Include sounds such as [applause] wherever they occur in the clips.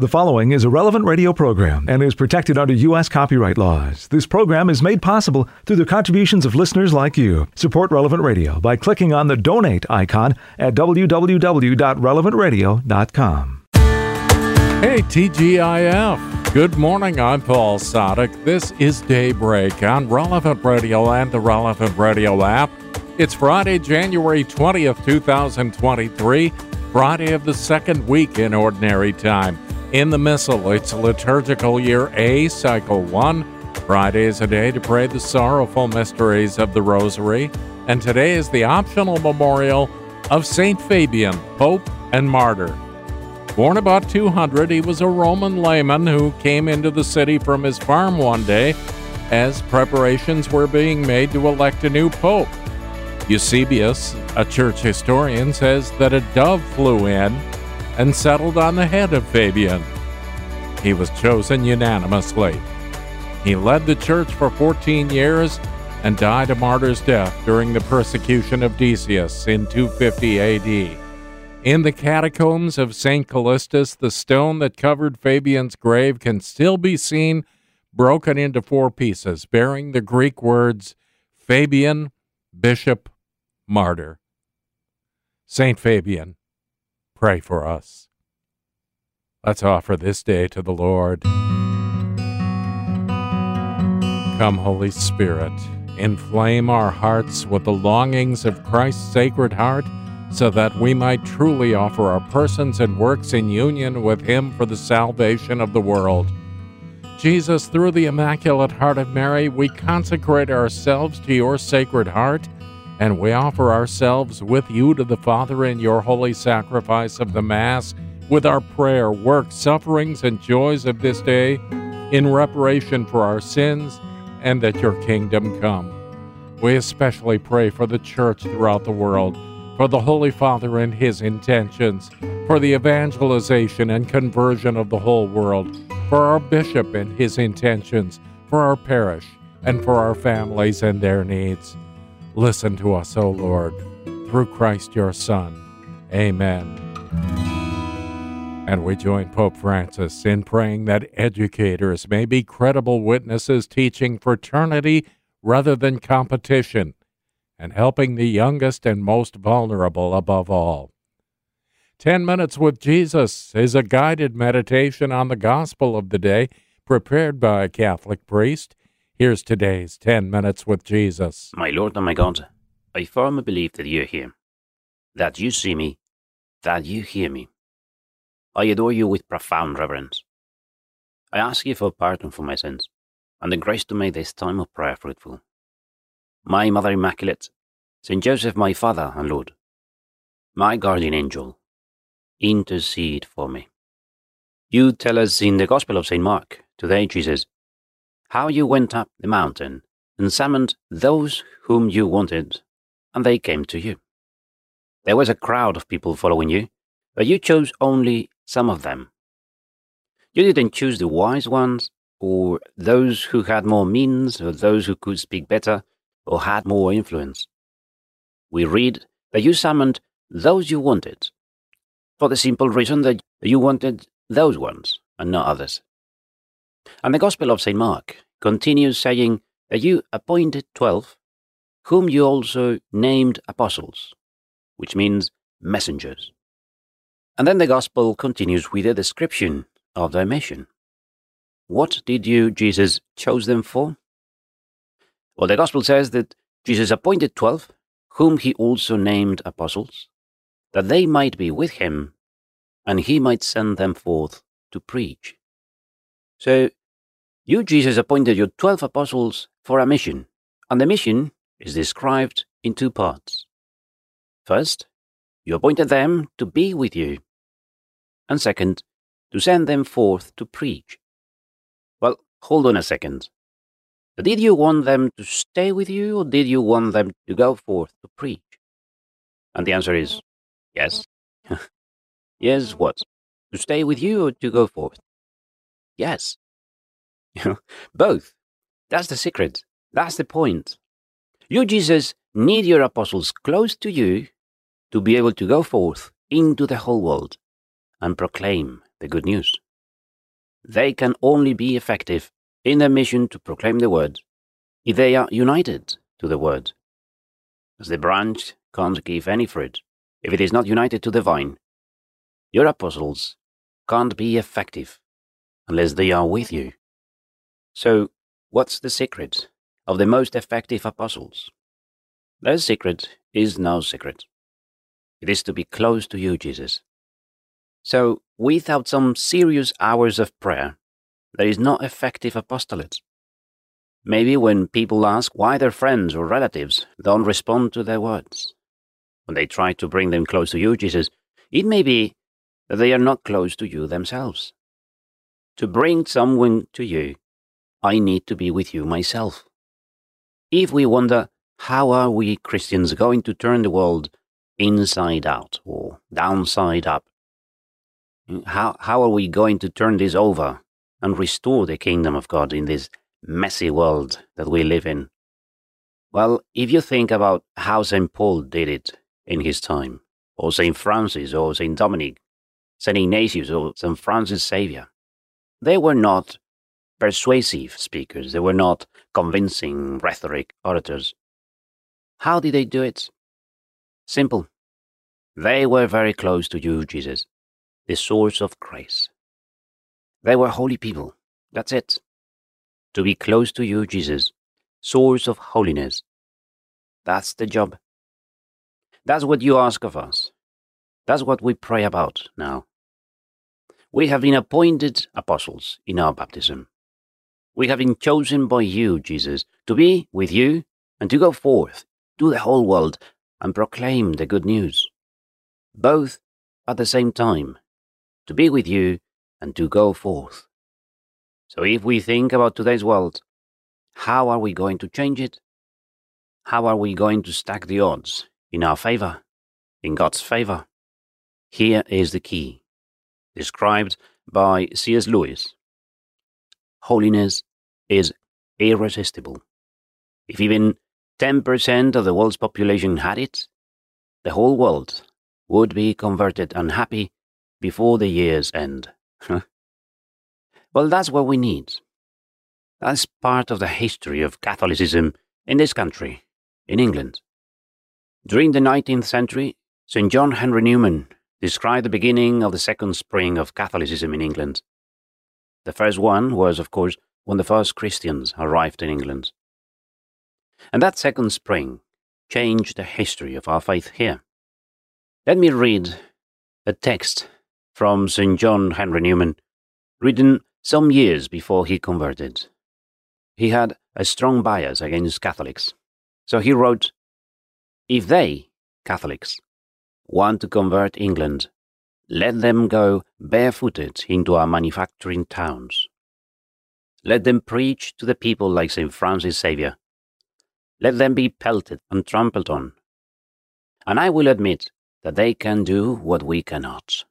The following is a relevant radio program and is protected under U.S. copyright laws. This program is made possible through the contributions of listeners like you. Support Relevant Radio by clicking on the donate icon at www.relevantradio.com. Hey, TGIF. Good morning. I'm Paul Sadek. This is Daybreak on Relevant Radio and the Relevant Radio app. It's Friday, January 20th, 2023, Friday of the second week in Ordinary Time. In the Missal, it's liturgical year A, cycle 1. Friday is a day to pray the sorrowful mysteries of the Rosary, and today is the optional memorial of St. Fabian, Pope and Martyr. Born about 200, he was a Roman layman who came into the city from his farm one day as preparations were being made to elect a new pope. Eusebius, a church historian, says that a dove flew in and settled on the head of Fabian. He was chosen unanimously. He led the church for 14 years and died a martyr's death during the persecution of Decius in 250 AD. In the catacombs of St. Callistus, the stone that covered Fabian's grave can still be seen broken into four pieces, bearing the Greek words Fabian, Bishop, Martyr. St. Fabian, pray for us. Let's offer this day to the Lord. Come, Holy Spirit, inflame our hearts with the longings of Christ's Sacred Heart, so that we might truly offer our persons and works in union with Him for the salvation of the world. Jesus, through the Immaculate Heart of Mary, we consecrate ourselves to your Sacred Heart and we offer ourselves with you to the Father in your holy sacrifice of the Mass, with our prayer, work, sufferings, and joys of this day, in reparation for our sins, and that your kingdom come. We especially pray for the Church throughout the world, for the Holy Father and his intentions, for the evangelization and conversion of the whole world, for our bishop and his intentions, for our parish, and for our families and their needs. Listen to us, O Lord, through Christ your Son. Amen. And we join Pope Francis in praying that educators may be credible witnesses teaching fraternity rather than competition, and helping the youngest and most vulnerable above all. Ten Minutes with Jesus is a guided meditation on the gospel of the day prepared by a Catholic priest Here's today's 10 Minutes with Jesus. My Lord and my God, I firmly believe that you are here, that you see me, that you hear me. I adore you with profound reverence. I ask you for pardon for my sins and the grace to make this time of prayer fruitful. My Mother Immaculate, Saint Joseph, my Father and Lord, my guardian angel, intercede for me. You tell us in the Gospel of St. Mark, today, Jesus, how you went up the mountain and summoned those whom you wanted, and they came to you. There was a crowd of people following you, but you chose only some of them. You didn't choose the wise ones, or those who had more means, or those who could speak better, or had more influence. We read that you summoned those you wanted, for the simple reason that you wanted those ones and not others. And the Gospel of St. Mark continues saying that you appointed twelve, whom you also named apostles, which means messengers. And then the Gospel continues with a description of their mission. What did you, Jesus, chose them for? Well, the Gospel says that Jesus appointed twelve, whom he also named apostles, that they might be with him, and he might send them forth to preach. So you, Jesus, appointed your twelve apostles for a mission, and the mission is described in two parts. First, you appointed them to be with you, and second, to send them forth to preach. Well, hold on a second. Did you want them to stay with you, or did you want them to go forth to preach? And the answer is yes. [laughs] yes, what? To stay with you or to go forth? Yes. [laughs] Both. That's the secret. That's the point. You, Jesus, need your apostles close to you to be able to go forth into the whole world and proclaim the good news. they can only be effective in their mission to proclaim the word if they are united to the word. As the branch can't give any fruit if it is not united to the vine, your apostles can't be effective unless they are with you. So, what's the secret of the most effective apostles? Their secret is no secret. It is to be close to you, Jesus. So, without some serious hours of prayer, there is no effective apostolate. Maybe when people ask why their friends or relatives don't respond to their words, when they try to bring them close to you, Jesus, it may be that they are not close to you themselves. To bring someone to you, I need to be with you myself. If we wonder, how are we Christians going to turn the world inside out or downside up? How, how are we going to turn this over and restore the kingdom of God in this messy world that we live in? Well, if you think about how St. Paul did it in his time, or St. Francis, or St. Dominic, St. Ignatius, or St. Francis Xavier, they were not persuasive speakers, they were not convincing rhetoric orators. How did they do it? Simple. They were very close to you, Jesus, the source of grace. They were holy people. That's it. To be close to you, Jesus, source of holiness. That's the job. That's what you ask of us. That's what we pray about now. We have been appointed apostles in our baptism. We have been chosen by you, Jesus, to be with you and to go forth to the whole world and proclaim the good news, both at the same time, to be with you and to go forth. So if we think about today's world, how are we going to change it? How are we going to stack the odds in our favor, in God's favor? Here is the key, described by C.S. Lewis. Holiness is irresistible. If even 10% of the world's population had it, the whole world would be converted and happy before the year's end. well, that's what we need. That's part of the history of Catholicism in this country, in England. During the 19th century, St. John Henry Newman described the beginning of the second spring of Catholicism in England. The first one was, of course, when the first Christians arrived in England. And that second spring changed the history of our faith here. Let me read a text from St. John Henry Newman, written some years before he converted. He had a strong bias against Catholics, so he wrote If they, Catholics, want to convert England, let them go barefooted into our manufacturing towns. Let them preach to the people like St. Francis Xavier let them be pelted and trampled on. And I will admit that they can do what we cannot.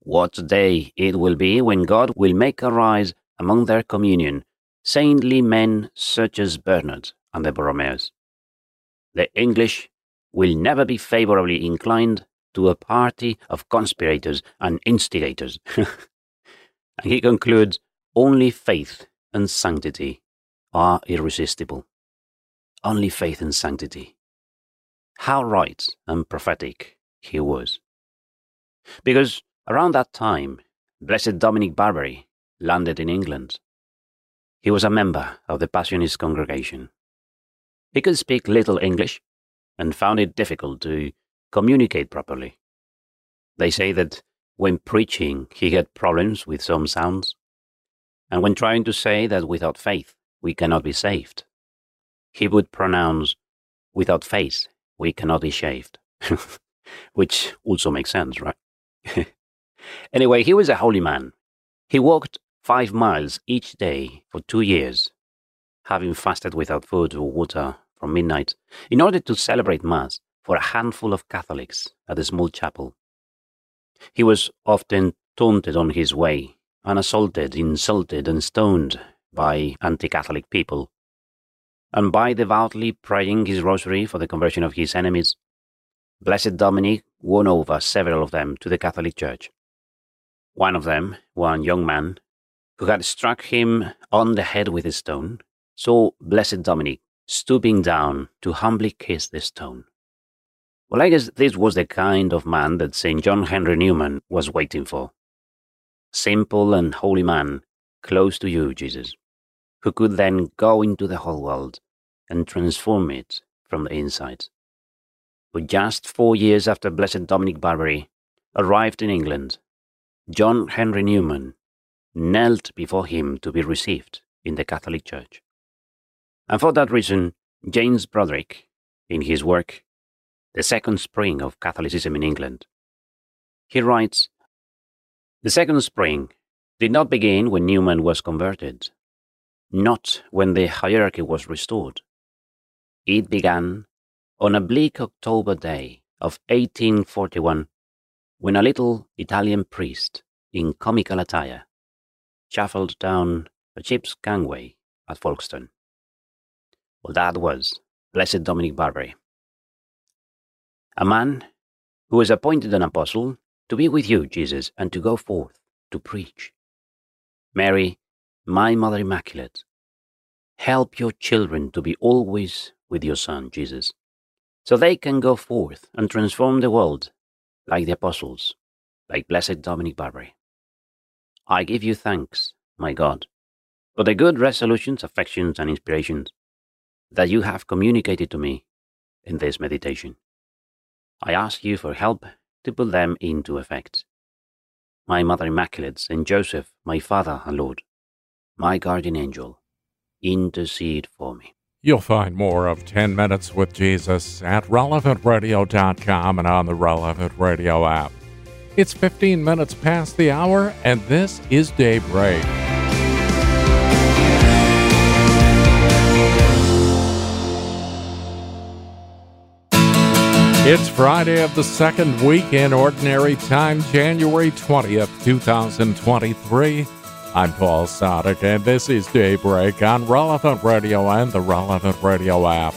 What day it will be when God will make arise among their communion saintly men such as Bernard and the Borromeus. The English will never be favorably inclined to a party of conspirators and instigators. [laughs] and he concludes only faith and sanctity are irresistible only faith and sanctity. How right and prophetic he was. Because around that time, Blessed Dominic Barberi landed in England. He was a member of the Passionist congregation. He could speak little English and found it difficult to communicate properly. They say that when preaching, he had problems with some sounds, and when trying to say that without faith we cannot be saved, he would pronounce, without faith we cannot be shaved. [laughs] Which also makes sense, right? [laughs] anyway, he was a holy man. He walked five miles each day for two years, having fasted without food or water from midnight, in order to celebrate Mass for a handful of Catholics at a small chapel. He was often taunted on his way, assaulted, insulted, and stoned by anti Catholic people and by devoutly praying his rosary for the conversion of his enemies, Blessed Dominic won over several of them to the Catholic Church. One of them, one young man, who had struck him on the head with a stone, saw Blessed Dominic stooping down to humbly kiss the stone. Well, I guess this was the kind of man that St. John Henry Newman was waiting for. Simple and holy man, close to you, Jesus, who could then go into the whole world and transform it from the inside. But just four years after Blessed Dominic Barberi arrived in England, John Henry Newman knelt before him to be received in the Catholic Church. And for that reason, James Broderick, in his work, The Second Spring of Catholicism in England, he writes The Second Spring did not begin when Newman was converted, not when the hierarchy was restored. It began on a bleak October day of 1841 when a little Italian priest in comical attire shuffled down a ship's gangway at Folkestone. Well, that was Blessed Dominic Barberi, a man who was appointed an apostle to be with you, Jesus, and to go forth to preach. Mary, my Mother Immaculate, help your children to be always with your Son, Jesus, so they can go forth and transform the world like the apostles, like Blessed Dominic Barberi. I give you thanks, my God, for the good resolutions, affections, and inspirations that you have communicated to me in this meditation. I ask you for help to put them into effect. My Mother Immaculate, Saint Joseph, my Father and Lord, my guardian angel, intercede for me. You'll find more of 10 Minutes with Jesus at relevantradio.com and on the Relevant Radio app. It's 15 minutes past the hour, and this is Daybreak. It's Friday of the second week in Ordinary Time, January 20th, 2023. I'm Paul Sadek, and this is Daybreak on Relevant Radio and the Relevant Radio app.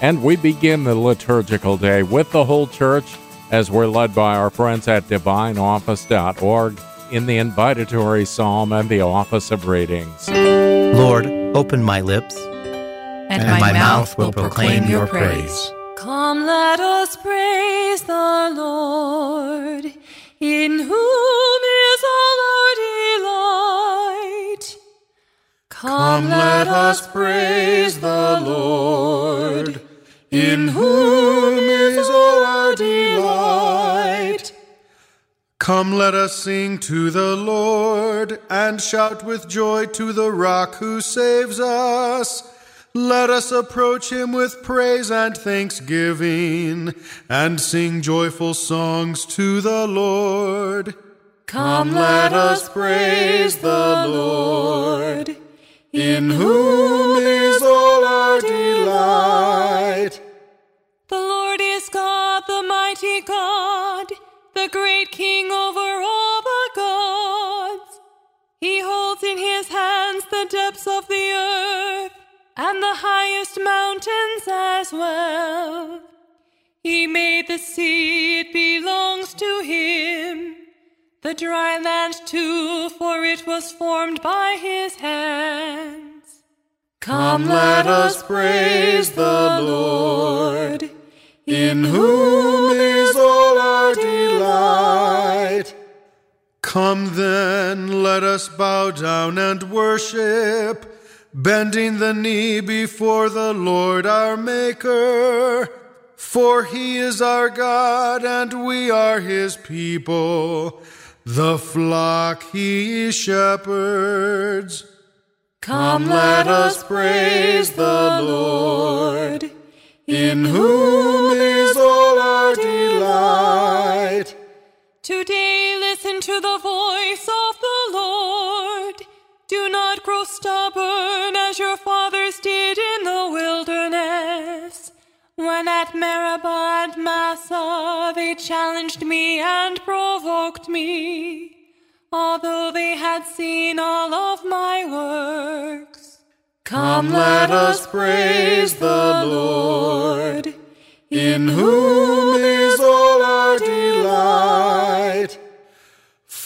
And we begin the liturgical day with the whole church as we're led by our friends at divineoffice.org in the invitatory psalm and the office of readings. Lord, open my lips, and, and my, my, mouth will proclaim your praise. Come, let us praise the Lord, in whom is all our delight. Come, let us praise the Lord, in whom is all our delight. Come, let us sing to the Lord, and shout with joy to the rock who saves us. Let us approach him with praise and thanksgiving, and sing joyful songs to the Lord. Come, let us praise the Lord in whom is all our delight. The Lord is God, the mighty God, the great King over all the gods. He holds in his hands the depths of the earth and the highest mountains as well. He made the sea, it belongs to him the dry land too, for it was formed by his hands. Come, let us praise the Lord, in whom is all our delight. Come then, let us bow down and worship, bending the knee before the Lord our Maker. For he is our God, and we are his people the flock he shepherds. Come, let us praise the Lord, in whom is all our delight. Today listen to the voice of the Lord. Do not grow stubborn as your fathers did in the wilderness. When at Meribah and Massah they challenged me and provoked me, although they had seen all of my works. Come, let us praise the Lord, in whom is all our delight.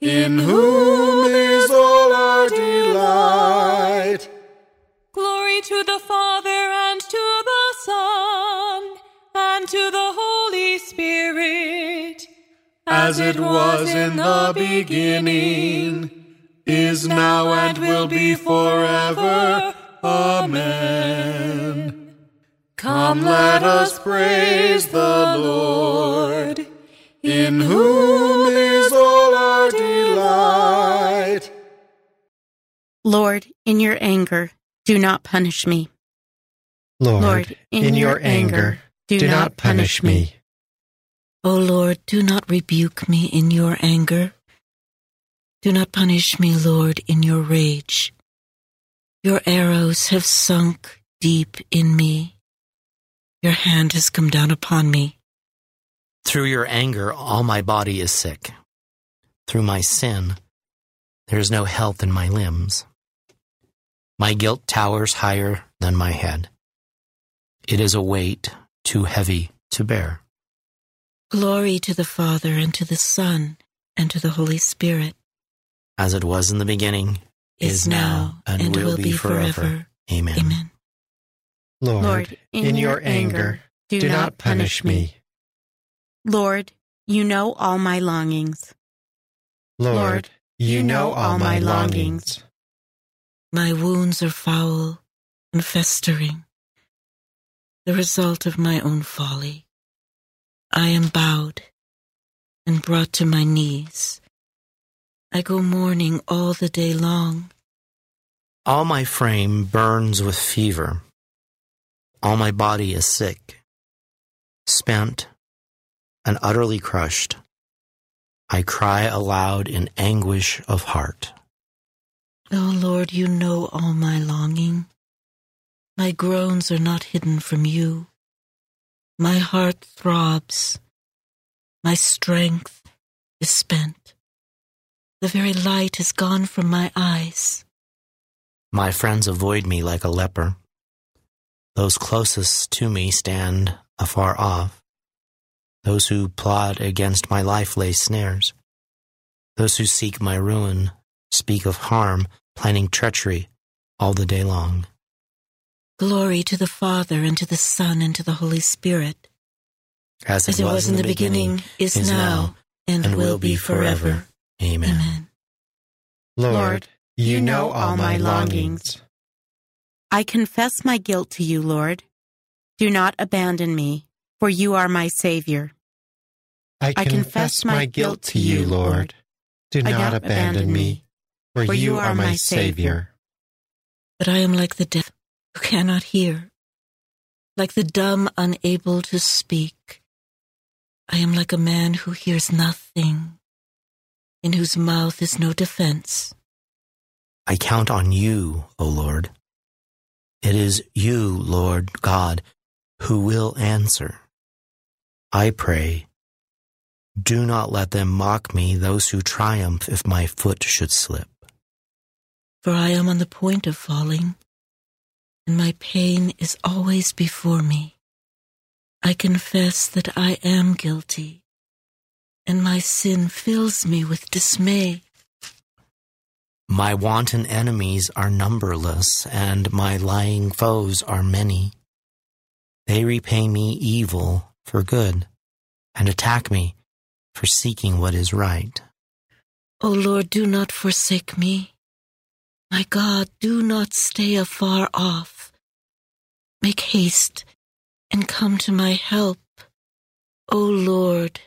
in whom is all our delight. Glory to the Father and to the Son and to the Holy Spirit. As it was in the beginning, is now, and will be forever. Amen. Come, let us praise the Lord, in whom is all our delight. Lord, in your anger, do not punish me. Lord, Lord, in, your anger, do not punish me. O Lord, do not rebuke me in your anger. Do not punish me, Lord, in your rage. Your arrows have sunk deep in me. Your hand has come down upon me. Through your anger, all my body is sick. Through my sin, there is no health in my limbs. My guilt towers higher than my head. It is a weight too heavy to bear. Glory to the Father, and to the Son, and to the Holy Spirit, As it was in the beginning, is now, and, will be forever. Amen. Amen. Lord, in your anger, do not punish me. Lord, you know all my longings. Lord, you know all my longings. My wounds are foul and festering, the result of my own folly. I am bowed and brought to my knees. I go mourning all the day long. All my frame burns with fever. All my body is sick, spent, and utterly crushed. I cry aloud in anguish of heart. Oh Lord, you know all my longing. My groans are not hidden from you. My heart throbs. My strength is spent. The very light is gone from my eyes. My friends avoid me like a leper. Those closest to me stand afar off. Those who plot against my life lay snares. Those who seek my ruin speak of harm, planning treachery all the day long. Glory to the Father, and to the Son, and to the Holy Spirit, As it, as it was in the beginning, is, now, and, will be forever. Amen. Amen. Lord, you know all my longings. I confess my guilt to you, Lord. Do not abandon me, for you are my Savior. I confess my guilt to you, Lord. Do not abandon me, for you are my Savior. But I am like the deaf who cannot hear, like the dumb unable to speak. I am like a man who hears nothing, in whose mouth is no defense. I count on you, O Lord. It is you, Lord God, who will answer. I pray, do not let them mock me, those who triumph if my foot should slip. For I am on the point of falling, and my pain is always before me. I confess that I am guilty, and my sin fills me with dismay. My wanton enemies are numberless, and my lying foes are many. They repay me evil for good, and attack me for seeking what is right. O Lord, do not forsake me. My God, do not stay afar off. Make haste and come to my help. O Lord,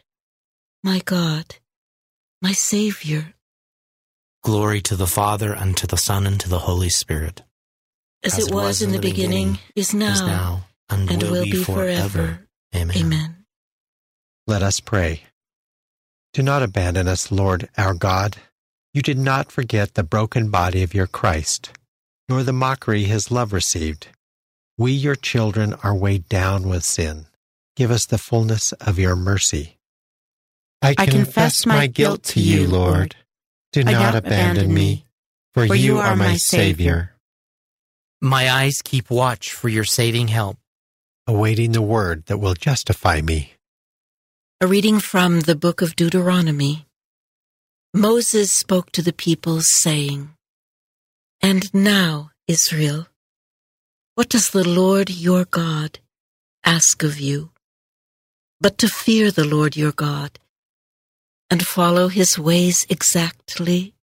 my God, my Savior, Glory to the Father, and to the Son, and to the Holy Spirit. as, it was, in the beginning, is now, is now, and, and will, be forever. Amen. Amen. Let us pray. Do not abandon us, Lord our God. You did not forget the broken body of your Christ, nor the mockery his love received. We, your children, are weighed down with sin. Give us the fullness of your mercy. I, I confess my guilt to you, Lord. Do not abandon me, for, for you are my Savior. My eyes keep watch for your saving help, awaiting the word that will justify me. A reading from the book of Deuteronomy. Moses spoke to the people, saying, And now, Israel, what does the Lord your God ask of you? But to fear the Lord your God, and follow his ways exactly,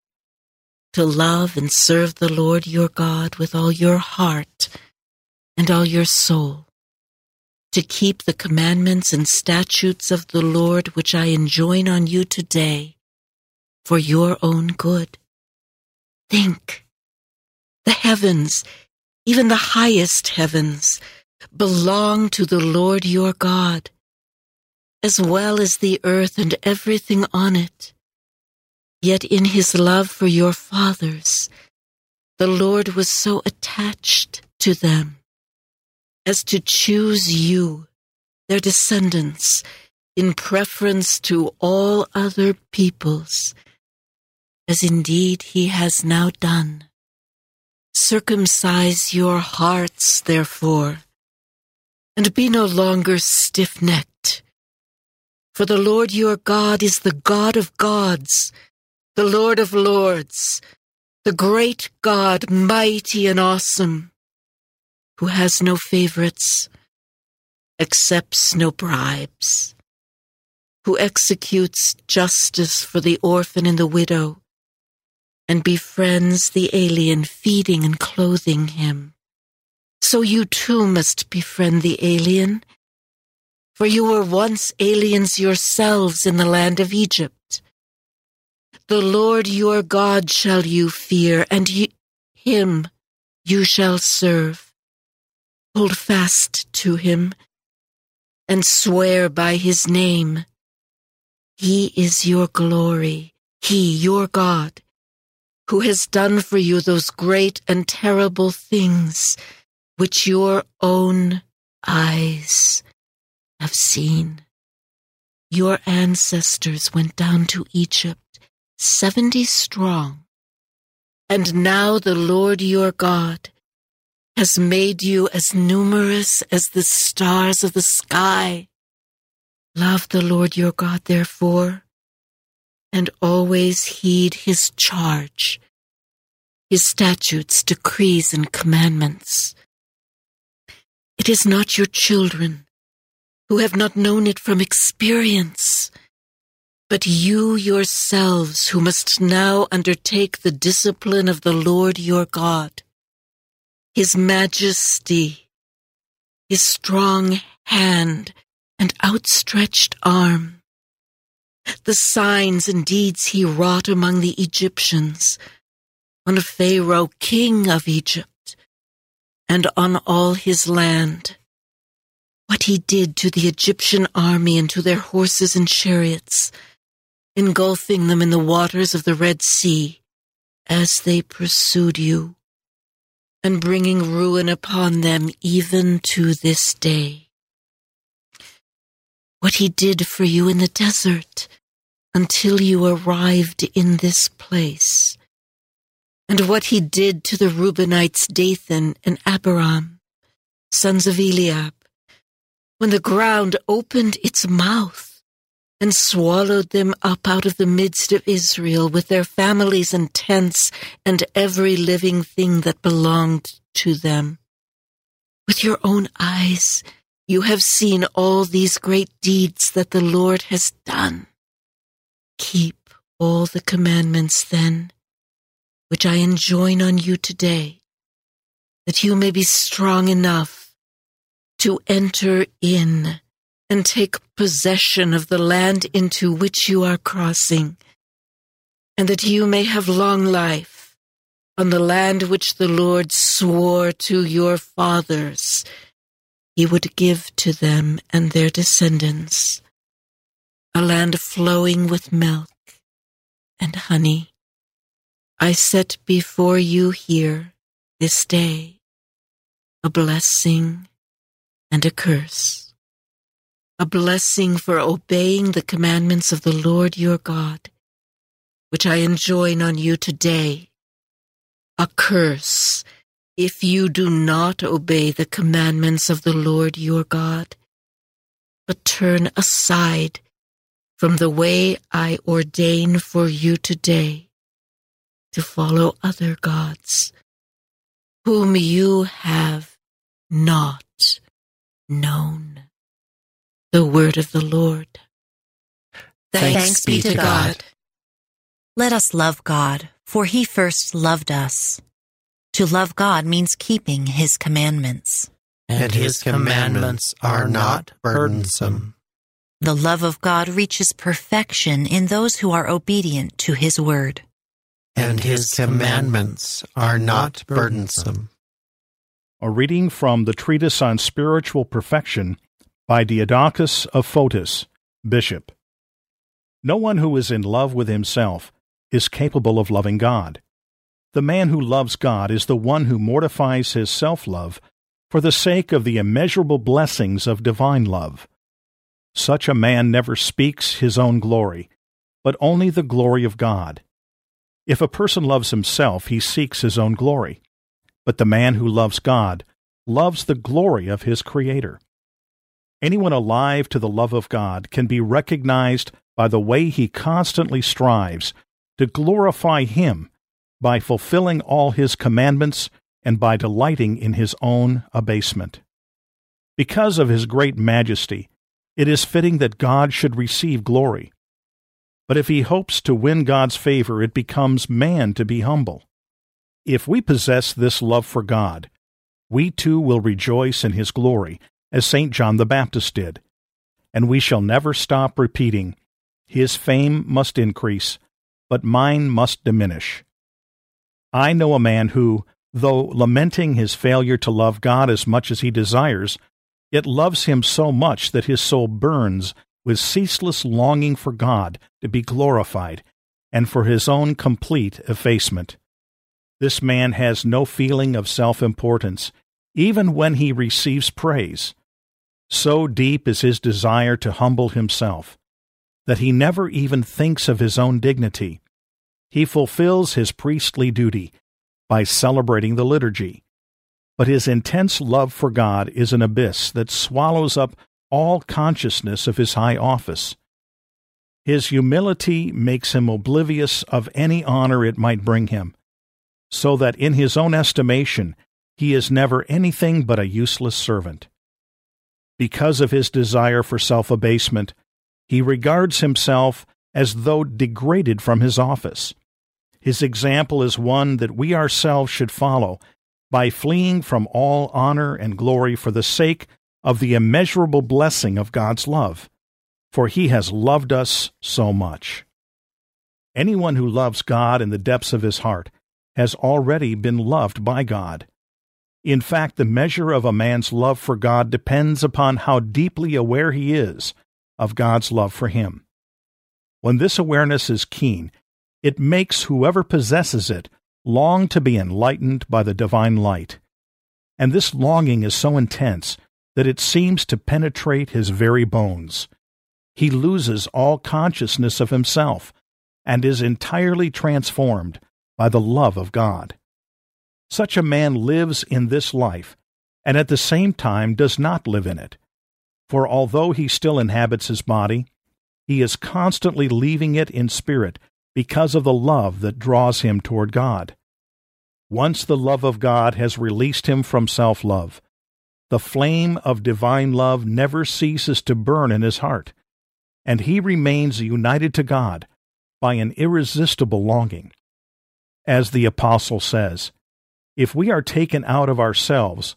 to love and serve the Lord your God with all your heart and all your soul, to keep the commandments and statutes of the Lord which I enjoin on you today for your own good. Think. The heavens, even the highest heavens, belong to the Lord your God, as well as the earth and everything on it. Yet in his love for your fathers, the Lord was so attached to them as to choose you, their descendants, in preference to all other peoples as indeed he has now done. Circumcise your hearts, therefore, and be no longer stiff necked. For the Lord your God is the God of gods, the Lord of lords, the great God, mighty and awesome, who has no favorites, accepts no bribes, who executes justice for the orphan and the widow and befriends the alien, feeding and clothing him. So you too must befriend the alien, for you were once aliens yourselves in the land of Egypt. The Lord your God shall you fear, and him you shall serve. Hold fast to him and swear by his name. He is your glory, he, your God who has done for you those great and terrible things which your own eyes have seen. Your ancestors went down to Egypt, seventy strong, and now the Lord your God has made you as numerous as the stars of the sky. Love the Lord your God, therefore, and always heed his charge, his statutes, decrees, and commandments. It is not your children who have not known it from experience, but you yourselves who must now undertake the discipline of the Lord your God, his majesty, his strong hand and outstretched arm the signs and deeds he wrought among the Egyptians, on Pharaoh, king of Egypt, and on all his land. What he did to the Egyptian army and to their horses and chariots, engulfing them in the waters of the Red Sea as they pursued you, and bringing ruin upon them even to this day. What he did for you in the desert until you arrived in this place, and what he did to the Reubenites Dathan and Abiram, sons of Eliab, when the ground opened its mouth and swallowed them up out of the midst of Israel with their families and tents and every living thing that belonged to them. With your own eyes, you have seen all these great deeds that the Lord has done. Keep all the commandments then, which I enjoin on you today, that you may be strong enough to enter in and take possession of the land into which you are crossing, and that you may have long life on the land which the Lord swore to your fathers he would give to them and their descendants a land flowing with milk and honey. I set before you here this day a blessing and a curse. A blessing for obeying the commandments of the Lord your God, which I enjoin on you today. A curse if you do not obey the commandments of the Lord your God, but turn aside from the way I ordain for you today to follow other gods, whom you have not known. The word of the Lord. Thanks, Thanks be to God. God. Let us love God, for he first loved us. To love God means keeping his commandments. And his commandments are not burdensome. The love of God reaches perfection in those who are obedient to his word. And his commandments are not burdensome. A reading from the Treatise on Spiritual Perfection by Diadochus of Photice, Bishop. No one who is in love with himself is capable of loving God. The man who loves God is the one who mortifies his self love for the sake of the immeasurable blessings of divine love. Such a man never speaks his own glory, but only the glory of God. If a person loves himself, he seeks his own glory. But the man who loves God loves the glory of his Creator. Anyone alive to the love of God can be recognized by the way he constantly strives to glorify Him by fulfilling all his commandments and by delighting in his own abasement. Because of his great majesty, it is fitting that God should receive glory. But if he hopes to win God's favor, it becomes man to be humble. If we possess this love for God, we too will rejoice in his glory, as St. John the Baptist did, and we shall never stop repeating, His fame must increase, but mine must diminish. I know a man who, though lamenting his failure to love God as much as he desires, yet loves him so much that his soul burns with ceaseless longing for God to be glorified and for his own complete effacement. This man has no feeling of self importance, even when he receives praise. So deep is his desire to humble himself that he never even thinks of his own dignity he fulfills his priestly duty by celebrating the liturgy. But his intense love for God is an abyss that swallows up all consciousness of his high office. His humility makes him oblivious of any honor it might bring him, so that in his own estimation he is never anything but a useless servant. Because of his desire for self abasement, he regards himself as though degraded from his office. His example is one that we ourselves should follow by fleeing from all honor and glory for the sake of the immeasurable blessing of God's love, for He has loved us so much. Anyone who loves God in the depths of his heart has already been loved by God. In fact, the measure of a man's love for God depends upon how deeply aware he is of God's love for him. When this awareness is keen, it makes whoever possesses it long to be enlightened by the divine light. And this longing is so intense that it seems to penetrate his very bones. He loses all consciousness of himself and is entirely transformed by the love of God. Such a man lives in this life and at the same time does not live in it. For although he still inhabits his body, he is constantly leaving it in spirit because of the love that draws him toward God. Once the love of God has released him from self love, the flame of divine love never ceases to burn in his heart, and he remains united to God by an irresistible longing. As the Apostle says, if we are taken out of ourselves,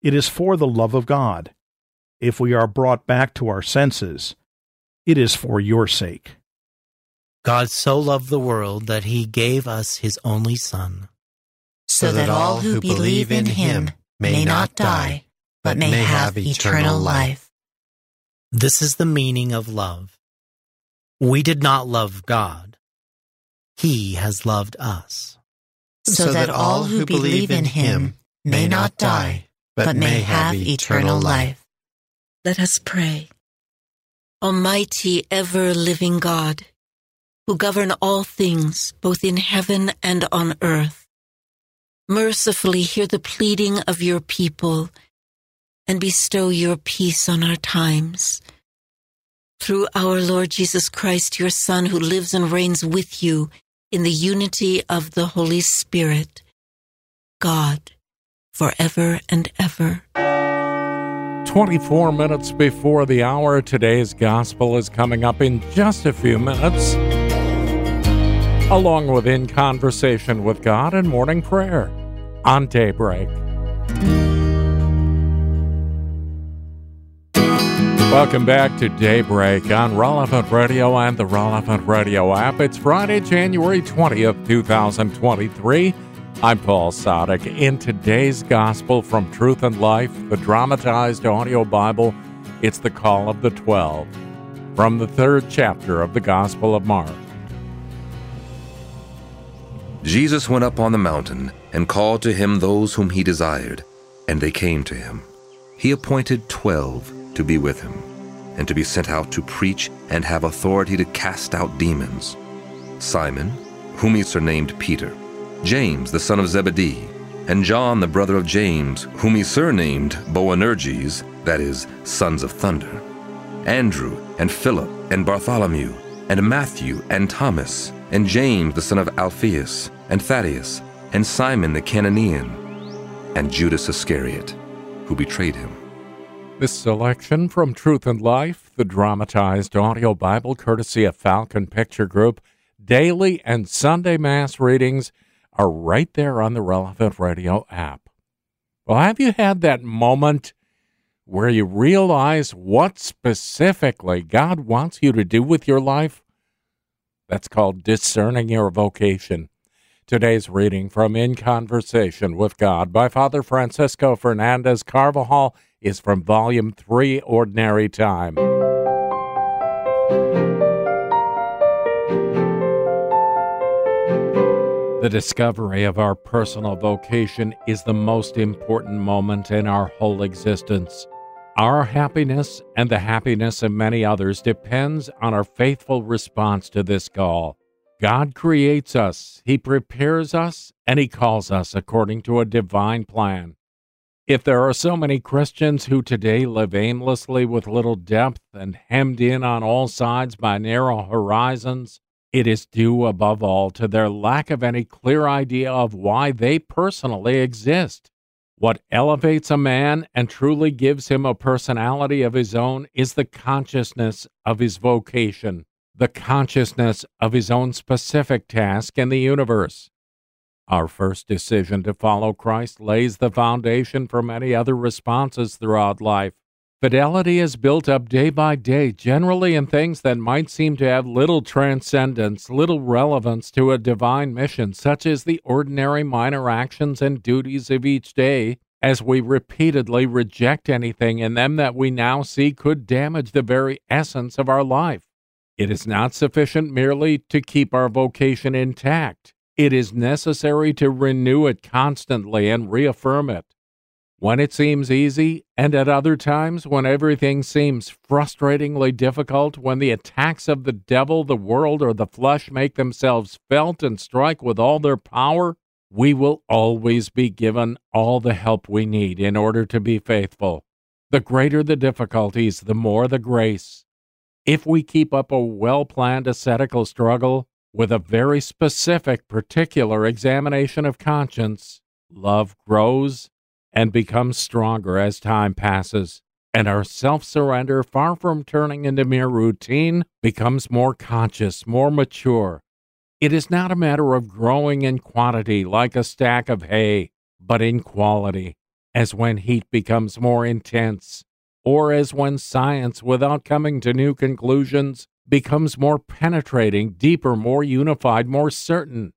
it is for the love of God. If we are brought back to our senses, it is for your sake. God so loved the world that he gave us his only Son, so that all who believe in him may not die, but may have eternal life. This is the meaning of love. We did not love God. He has loved us. So that all who believe in him may not die, but may have eternal life. Let us pray. Almighty, ever living God, who govern all things, both in heaven and on earth, mercifully hear the pleading of your people and bestow your peace on our times. Through our Lord Jesus Christ, your Son, who lives and reigns with you in the unity of the Holy Spirit, God, forever and ever. 24 minutes before the hour, today's gospel is coming up in just a few minutes, along with In Conversation with God and Morning Prayer on Daybreak. Welcome back to Daybreak on Relevant Radio and the Relevant Radio app. It's Friday, January 20th, 2023. I'm Paul Sadek. In today's Gospel from Truth and Life, the dramatized audio Bible, it's the Call of the Twelve from the third chapter of the Gospel of Mark. Jesus went up on the mountain and called to him those whom he desired, and they came to him. He appointed twelve to be with him, and to be sent out to preach and have authority to cast out demons Simon, whom he surnamed Peter James the son of Zebedee, and John the brother of James, whom he surnamed Boanerges, that is, sons of thunder, Andrew, and Philip, and Bartholomew, and Matthew, and Thomas, and James the son of Alphaeus, and Thaddeus, and Simon the Cananean, and Judas Iscariot, who betrayed him. This selection from Truth and Life, the dramatized audio Bible courtesy of Falcon Picture Group, daily and Sunday Mass readings are right there on the Relevant Radio app. Well, have you had that moment where you realize what specifically God wants you to do with your life? That's called discerning your vocation. Today's reading from In Conversation with God by Father Francisco Fernandez Carvajal is from Volume 3, Ordinary Time. The discovery of our personal vocation is the most important moment in our whole existence. Our happiness and the happiness of many others depends on our faithful response to this call. God creates us, He prepares us, and He calls us according to a divine plan. If there are so many Christians who today live aimlessly with little depth and hemmed in on all sides by narrow horizons, it is due above all to their lack of any clear idea of why they personally exist. What elevates a man and truly gives him a personality of his own is the consciousness of his vocation, the consciousness of his own specific task in the universe. Our first decision to follow Christ lays the foundation for many other responses throughout life. Fidelity is built up day by day, generally in things that might seem to have little transcendence, little relevance to a divine mission, such as the ordinary minor actions and duties of each day, as we repeatedly reject anything in them that we now see could damage the very essence of our life. It is not sufficient merely to keep our vocation intact. It is necessary to renew it constantly and reaffirm it when it seems easy, and at other times when everything seems frustratingly difficult, when the attacks of the devil, the world, or the flesh make themselves felt and strike with all their power, we will always be given all the help we need in order to be faithful. The greater the difficulties, the more the grace. If we keep up a well planned ascetical struggle with a very specific, particular examination of conscience, love grows and becomes stronger as time passes. And our self surrender, far from turning into mere routine, becomes more conscious, more mature. It is not a matter of growing in quantity like a stack of hay, but in quality, as when heat becomes more intense, or as when science, without coming to new conclusions, becomes more penetrating, deeper, more unified, more certain.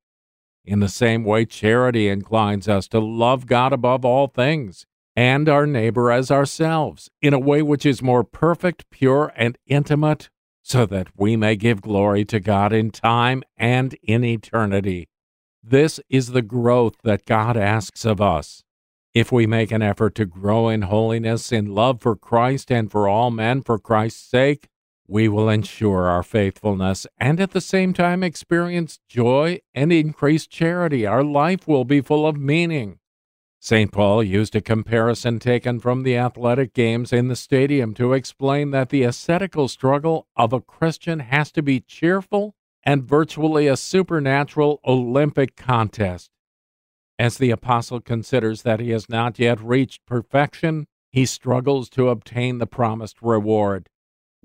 In the same way, charity inclines us to love God above all things and our neighbor as ourselves in a way which is more perfect, pure, and intimate, so that we may give glory to God in time and in eternity. This is the growth that God asks of us. If we make an effort to grow in holiness, in love for Christ and for all men for Christ's sake, we will ensure our faithfulness and at the same time experience joy and increased charity. Our life will be full of meaning. St. Paul used a comparison taken from the athletic games in the stadium to explain that the ascetical struggle of a Christian has to be cheerful and virtually a supernatural Olympic contest. As the apostle considers that he has not yet reached perfection, he struggles to obtain the promised reward.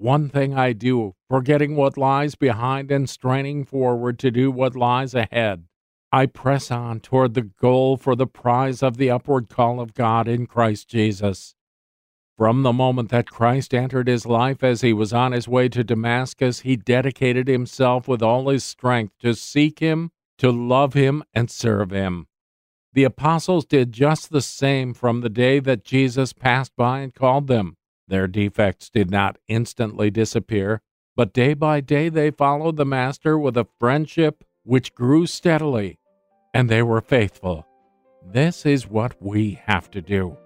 One thing I do, forgetting what lies behind and straining forward to do what lies ahead. I press on toward the goal for the prize of the upward call of God in Christ Jesus. From the moment that Christ entered his life as he was on his way to Damascus, he dedicated himself with all his strength to seek him, to love him, and serve him. The apostles did just the same from the day that Jesus passed by and called them. Their defects did not instantly disappear, but day by day they followed the Master with a friendship which grew steadily, and they were faithful. This is what we have to do.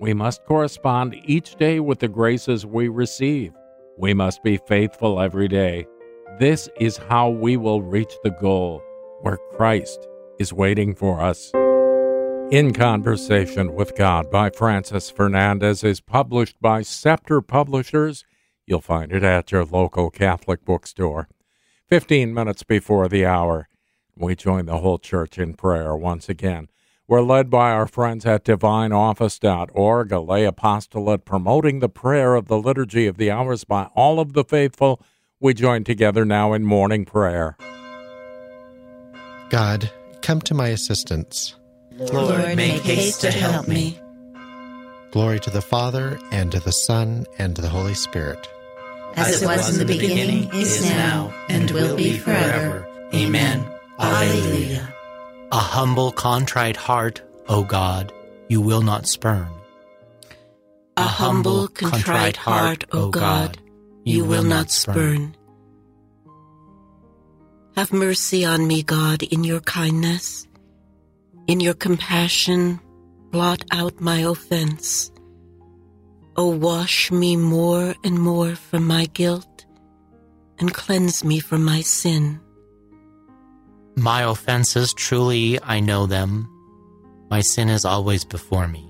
We must correspond each day with the graces we receive. We must be faithful every day. This is how we will reach the goal where Christ is waiting for us. In Conversation with God by Francis Fernandez is published by Scepter Publishers. You'll find it at your local Catholic bookstore. 15 minutes before the hour, we join the whole church in prayer once again. We're led by our friends at divineoffice.org, a lay apostolate promoting the prayer of the Liturgy of the Hours by all of the faithful. We join together now in morning prayer. God, come to my assistance. Lord, make haste to help me. Glory to the Father, and to the Son, and to the Holy Spirit. As it was in the beginning, is now, and will be forever. Amen. Alleluia. A humble, contrite heart, O God, you will not spurn. A humble, contrite heart, O God, you will not spurn. Have mercy on me, God, in your kindness in your compassion, blot out my offense. O wash me more and more from my guilt, and cleanse me from my sin. My offenses, truly I know them. My sin is always before me.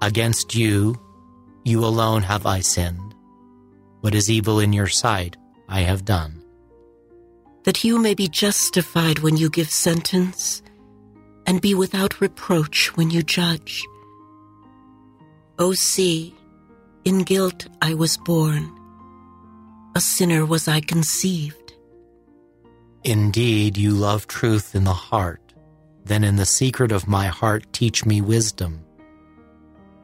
Against you, you alone have I sinned. What is evil in your sight, I have done. That you may be justified when you give sentence and be without reproach when you judge. O see, in guilt I was born, a sinner was I conceived. Indeed, you love truth in the heart. Then in the secret of my heart teach me wisdom.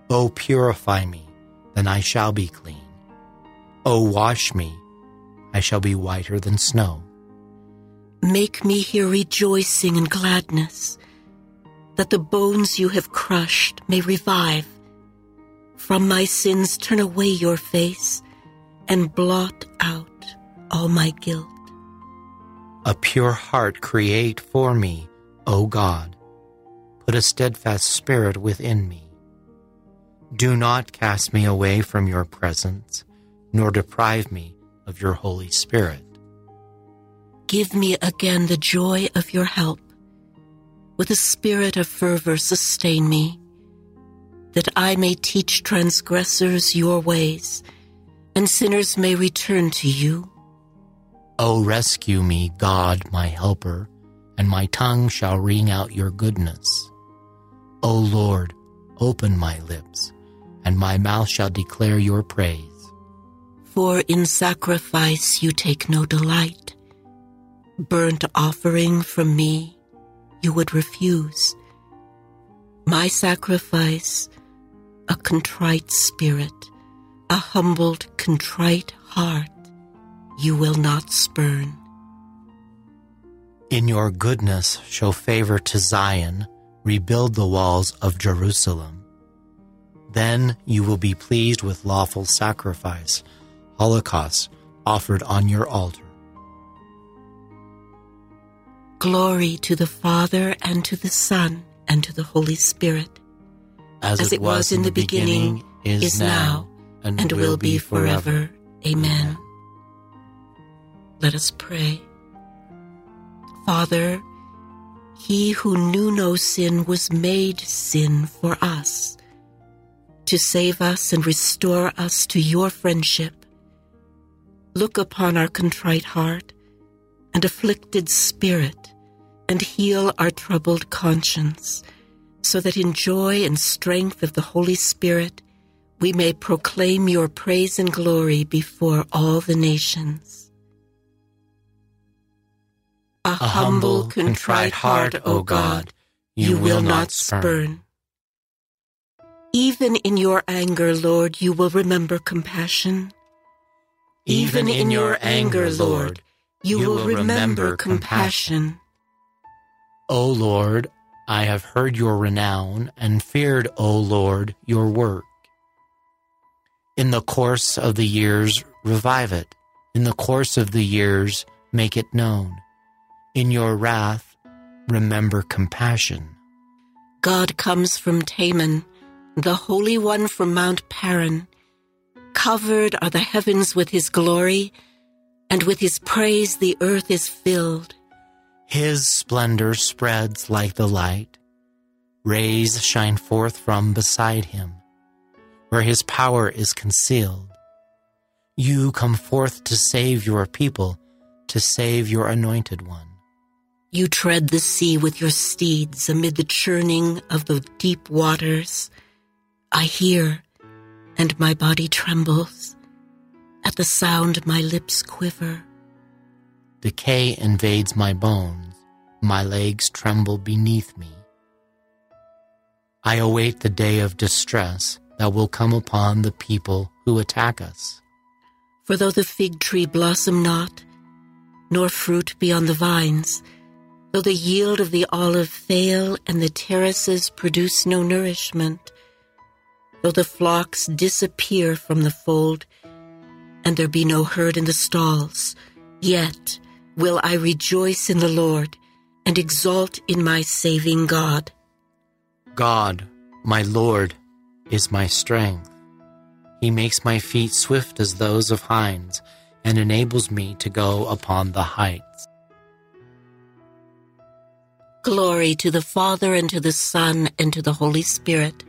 O purify me, then I shall be clean. O wash me, I shall be whiter than snow. Make me hear rejoicing and gladness that the bones you have crushed may revive. From my sins turn away your face and blot out all my guilt. A pure heart create for me, O God. Put a steadfast spirit within me. Do not cast me away from your presence, nor deprive me of your Holy Spirit. Give me again the joy of your help with a spirit of fervor sustain me, that I may teach transgressors your ways, and sinners may return to you. O rescue me, God, my helper, and my tongue shall ring out your goodness. O Lord, open my lips, and my mouth shall declare your praise. For in sacrifice you take no delight. Burnt offering from me you would refuse. My sacrifice, a contrite spirit, a humbled, contrite heart, you will not spurn. In your goodness, show favor to Zion, rebuild the walls of Jerusalem. Then you will be pleased with lawful sacrifice, holocausts offered on your altar. Glory to the Father, and to the Son, and to the Holy Spirit. As, it was in the beginning, is now, and will be forever. Amen. Let us pray. Father, he who knew no sin was made sin for us, to save us and restore us to your friendship. Look upon our contrite heart and afflicted spirit, and heal our troubled conscience, so that in joy and strength of the Holy Spirit we may proclaim your praise and glory before all the nations. A, humble, contrite heart, O God, you will not spurn. Even in your anger, Lord, you will remember compassion. Even in your anger, Lord, you, will remember compassion. O Lord, I have heard your renown and feared, O Lord, your work. In the course of the years, revive it. In the course of the years, make it known. In your wrath, remember compassion. God comes from Teman, the Holy One from Mount Paran. Covered are the heavens with his glory, and with his praise the earth is filled. His splendor spreads like the light. Rays shine forth from beside him where his power is concealed. You come forth to save your people, to save your anointed one. You tread the sea with your steeds amid the churning of the deep waters. I hear, and my body trembles. At the sound, my lips quiver. Decay invades my bones. My legs tremble beneath me. I await the day of distress that will come upon the people who attack us. For though the fig tree blossom not, nor fruit be on the vines, though the yield of the olive fail and the terraces produce no nourishment, though the flocks disappear from the fold, and there be no herd in the stalls, yet will I rejoice in the Lord and exult in my saving God. God, my Lord, is my strength. He makes my feet swift as those of hinds and enables me to go upon the heights. Glory to the Father and to the Son and to the Holy Spirit,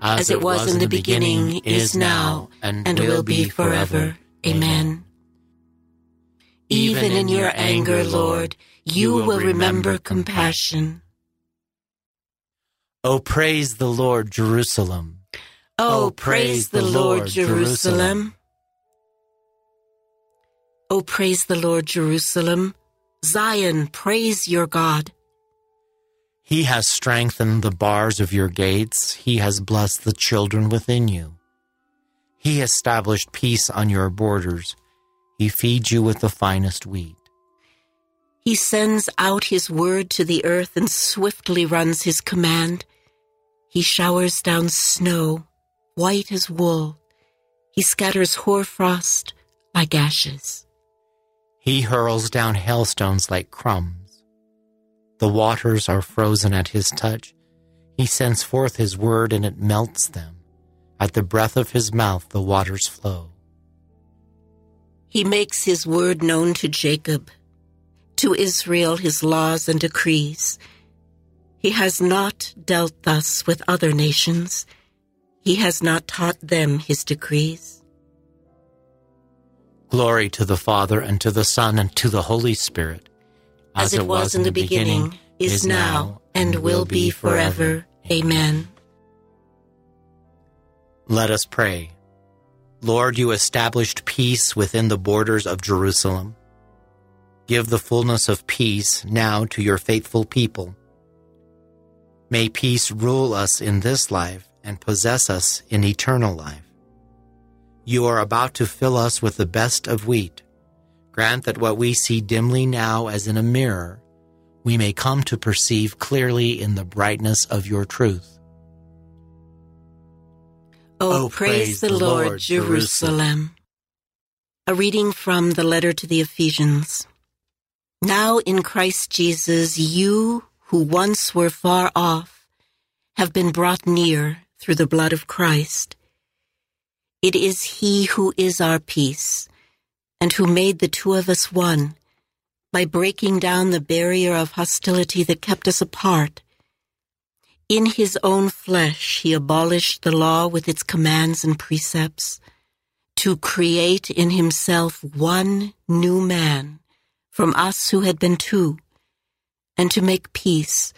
as, as it was, was in the beginning, beginning is now, and, and will be forever. Amen. Even in your anger, Lord, you will remember compassion. O praise the Lord, Jerusalem. Oh, praise the Lord, Jerusalem. Oh, praise the Lord, Jerusalem. Zion, praise your God. He has strengthened the bars of your gates. He has blessed the children within you. He established peace on your borders. He feeds you with the finest wheat. He sends out his word to the earth and swiftly runs his command. He showers down snow white as wool. He scatters hoarfrost like ashes. He hurls down hailstones like crumbs. The waters are frozen at his touch. He sends forth his word and it melts them. At the breath of his mouth, the waters flow. He makes his word known to Jacob, to Israel his laws and decrees. He has not dealt thus with other nations. He has not taught them his decrees. Glory to the Father, and to the Son, and to the Holy Spirit. As, As it was in the beginning, beginning is now, and will be forever. Amen. Let us pray. Lord, you established peace within the borders of Jerusalem. Give the fullness of peace now to your faithful people. May peace rule us in this life and possess us in eternal life. You are about to fill us with the best of wheat. Grant that what we see dimly now as in a mirror, we may come to perceive clearly in the brightness of your truth. Oh, oh praise, the, Lord. Jerusalem. A reading from the letter to the Ephesians. Now in Christ Jesus, you who once were far off have been brought near through the blood of Christ. It is He who is our peace and who made the two of us one by breaking down the barrier of hostility that kept us apart. In His own flesh, He abolished the law with its commands and precepts to create in Himself one new man from us who had been two, and to make peace,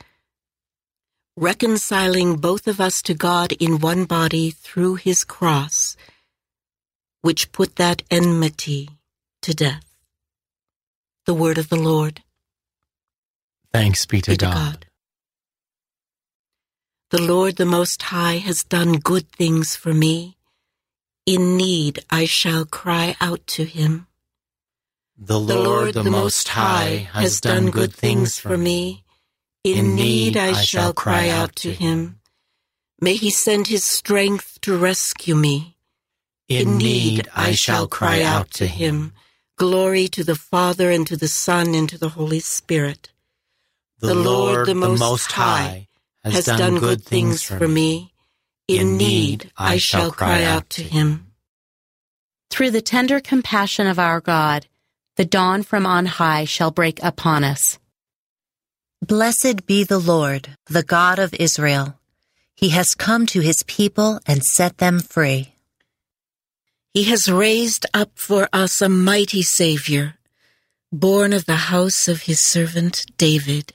reconciling both of us to God in one body through his cross, which put that enmity to death. The word of the Lord. Thanks be to, Be to God. God. The Lord the Most High has done good things for me. In need I shall cry out to him. The Lord, the Most High, has done good things for me. In need I shall cry out to him. May he send his strength to rescue me. In need I shall cry out to him. Glory to the Father and to the Son and to the Holy Spirit. The Lord, the Most High, has done good things for me. In need I shall cry out to him. Through the tender compassion of our God, the dawn from on high shall break upon us. Blessed be the Lord, the God of Israel. He has come to his people and set them free. He has raised up for us a mighty Savior, born of the house of his servant David.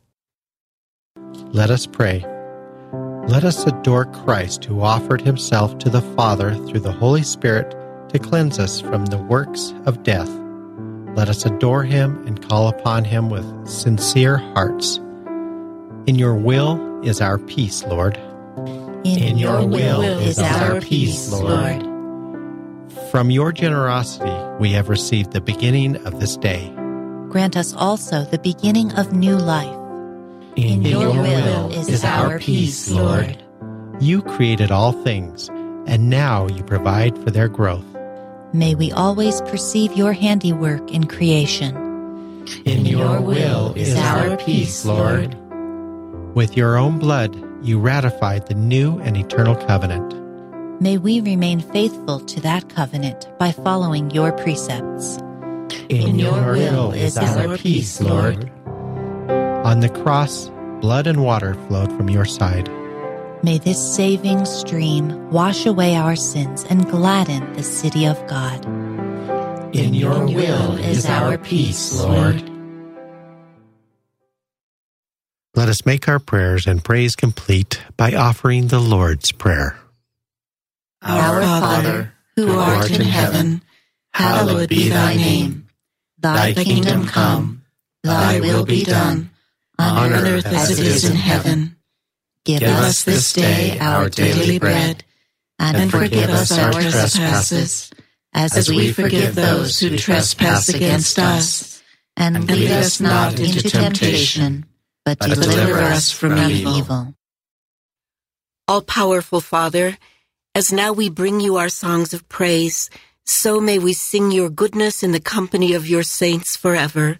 Let us pray. Let us adore Christ who offered himself to the Father through the Holy Spirit to cleanse us from the works of death. Let us adore him and call upon him with sincere hearts. In your will is our peace, Lord. In, In your will is our peace, Lord. From your generosity we have received the beginning of this day. Grant us also the beginning of new life. In, your will is our peace, Lord. You created all things, and now you provide for their growth. May we always perceive your handiwork in creation. In your will is our peace, Lord. With your own blood, you ratified the new and eternal covenant. May we remain faithful to that covenant by following your precepts. In your will is our peace, Lord. On the cross, blood and water flowed from your side. May this saving stream wash away our sins and gladden the city of God. In your will is our peace, Lord. Let us make our prayers and praise complete by offering the Lord's Prayer. Our Father, who art in heaven, hallowed be thy name. Thy kingdom come, thy will be done, on earth as it is in heaven. Give, Give us this day our daily bread, and forgive us our trespasses, as we forgive those who trespass against us. and lead us not into temptation, but deliver us from evil. All powerful Father, As now we bring you our songs of praise, so may we sing your goodness in the company of your saints forever.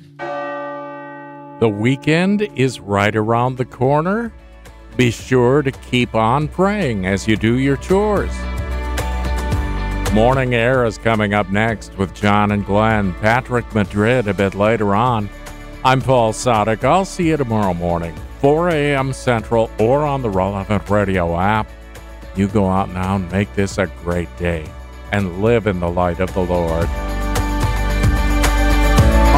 The weekend is right around the corner. Be sure to keep on praying as you do your chores. Morning Air is coming up next with John and Glenn, Patrick Madrid a bit later on. I'm Paul Sadek. I'll see you tomorrow morning, 4 a.m. Central, or on the relevant radio app. You go out now and make this a great day and live in the light of the Lord.